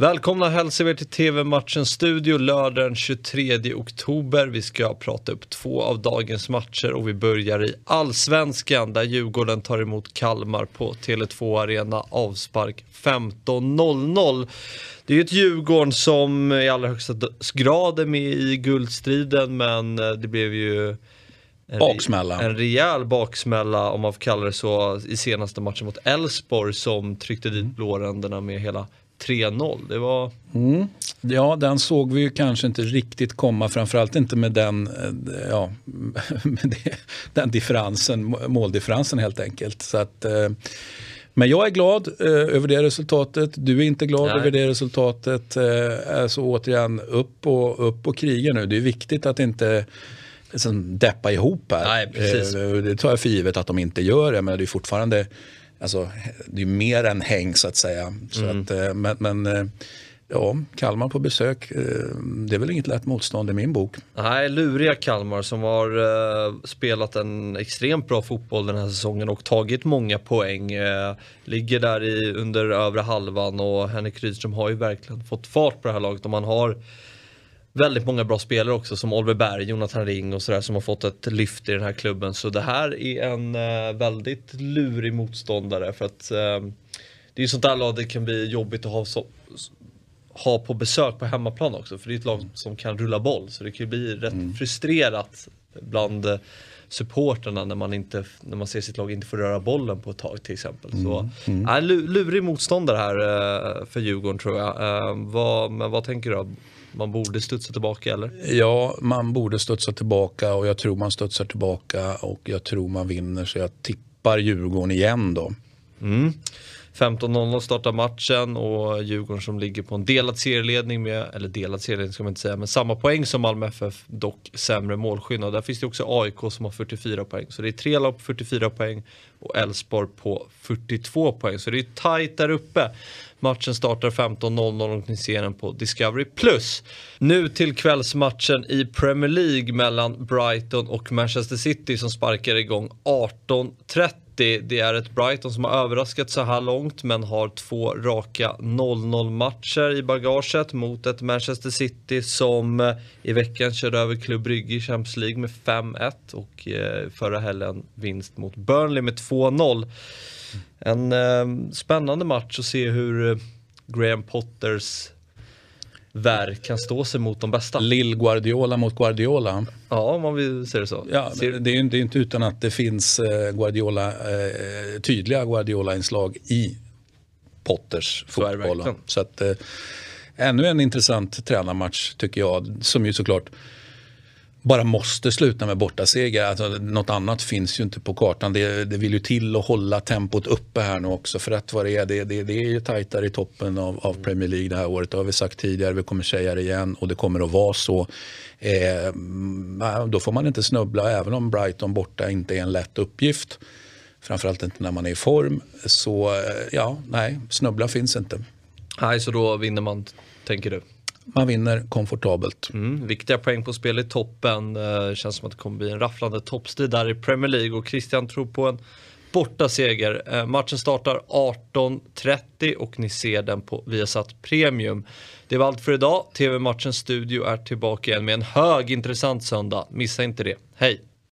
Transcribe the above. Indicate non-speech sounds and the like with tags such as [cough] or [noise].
Välkomna hälsar vi till TV-matchens studio lördag den 23 oktober. Vi ska prata upp två av dagens matcher och vi börjar i allsvenskan där Djurgården tar emot Kalmar på Tele2 Arena avspark 15.00. Det är ju ett Djurgården som i allra högsta grad är med i guldstriden men eh, det blev ju en, baksmälla. En rejäl baksmälla om man får kalla det så i senaste matchen mot Elfsborg som tryckte dit blåränderna med hela 3-0. Det var... Mm. Ja, den såg vi ju kanske inte riktigt komma, framförallt inte med den, eh, ja, [laughs] med det, den differensen, måldifferensen helt enkelt. Så att, eh, men jag är glad eh, över det resultatet. Du är inte glad Nej. över det resultatet. Eh, så återigen, upp och, upp och kriga nu. Det är viktigt att inte liksom, deppa ihop här. Nej, precis. Eh, det tar jag för givet att de inte gör det, men det är fortfarande Alltså, det är mer än häng så att säga. Så mm. att, eh, men, men eh, ja, Kalmar på besök, det är väl inget lätt motstånd i min bok. Nej, luriga Kalmar som har spelat en extremt bra fotboll den här säsongen och tagit många poäng. Ligger där i, under övre halvan och Henrik Rydström har ju verkligen fått fart på det här laget och man har väldigt många bra spelare också som Oliver Berg, Jonathan Ring och sådär som har fått ett lyft i den här klubben. Så det här är en uh, väldigt lurig motståndare för att uh, det är ju sånt där lag det kan bli jobbigt att ha, så, ha på besök på hemmaplan också. För det är ett lag som kan rulla boll så det kan ju bli rätt mm. frustrerat bland uh, supporterna när man, inte, när man ser sitt lag inte få röra bollen på ett tag till exempel. Mm. Så, mm. Äh, lurig motståndare här uh, för Djurgården tror jag. Uh, vad, men vad tänker du? Man borde studsa tillbaka eller? Ja, man borde studsa tillbaka och jag tror man studsar tillbaka och jag tror man vinner så jag tippar Djurgården igen då. Mm. 15.00 startar matchen och Djurgården som ligger på en delad serieledning med, eller delad serieledning ska man inte säga, men samma poäng som Malmö FF, dock sämre målskillnad. Där finns det också AIK som har 44 poäng. Så det är tre lag på 44 poäng och Elfsborg på 42 poäng. Så det är tajt där uppe. Matchen startar 15.00 och ni ser den på Discovery+. Nu till kvällsmatchen i Premier League mellan Brighton och Manchester City som sparkar igång 18.30 det är ett Brighton som har överraskat så här långt men har två raka 0-0 matcher i bagaget mot ett Manchester City som eh, i veckan körde över Club Brygge i Champions League med 5-1 och eh, förra helgen vinst mot Burnley med 2-0. En eh, spännande match att se hur eh, Graham Potters verk kan stå sig mot de bästa. Lill Guardiola mot Guardiola. Ja, om man vill se det så. Ja, det, är, det är inte utan att det finns eh, Guardiola, eh, tydliga Guardiola-inslag i Potters fotboll. Så, så att, eh, ännu en intressant tränarmatch tycker jag, som ju såklart bara måste sluta med bortaseger. Alltså, något annat finns ju inte på kartan. Det, det vill ju till att hålla tempot uppe här nu också. För att vad det är, det, det, det är ju tajtare i toppen av, av, Premier League det här året. Det har vi sagt tidigare, vi kommer säga det igen och det kommer att vara så. Eh, då får man inte snubbla, även om Brighton borta inte är en lätt uppgift. Framförallt inte när man är i form. Så eh, ja, nej, snubbla finns inte. Nej, så då vinner man, tänker du? Man vinner komfortabelt. Mm, viktiga poäng på spel i toppen. Det eh, känns som att det kommer bli en rafflande toppstrid där i Premier League och Christian tror på en borta seger. Eh, matchen startar 18.30 och ni ser den på Viasat Premium. Det var allt för idag. TV-matchens studio är tillbaka igen med en hög intressant söndag. Missa inte det. Hej!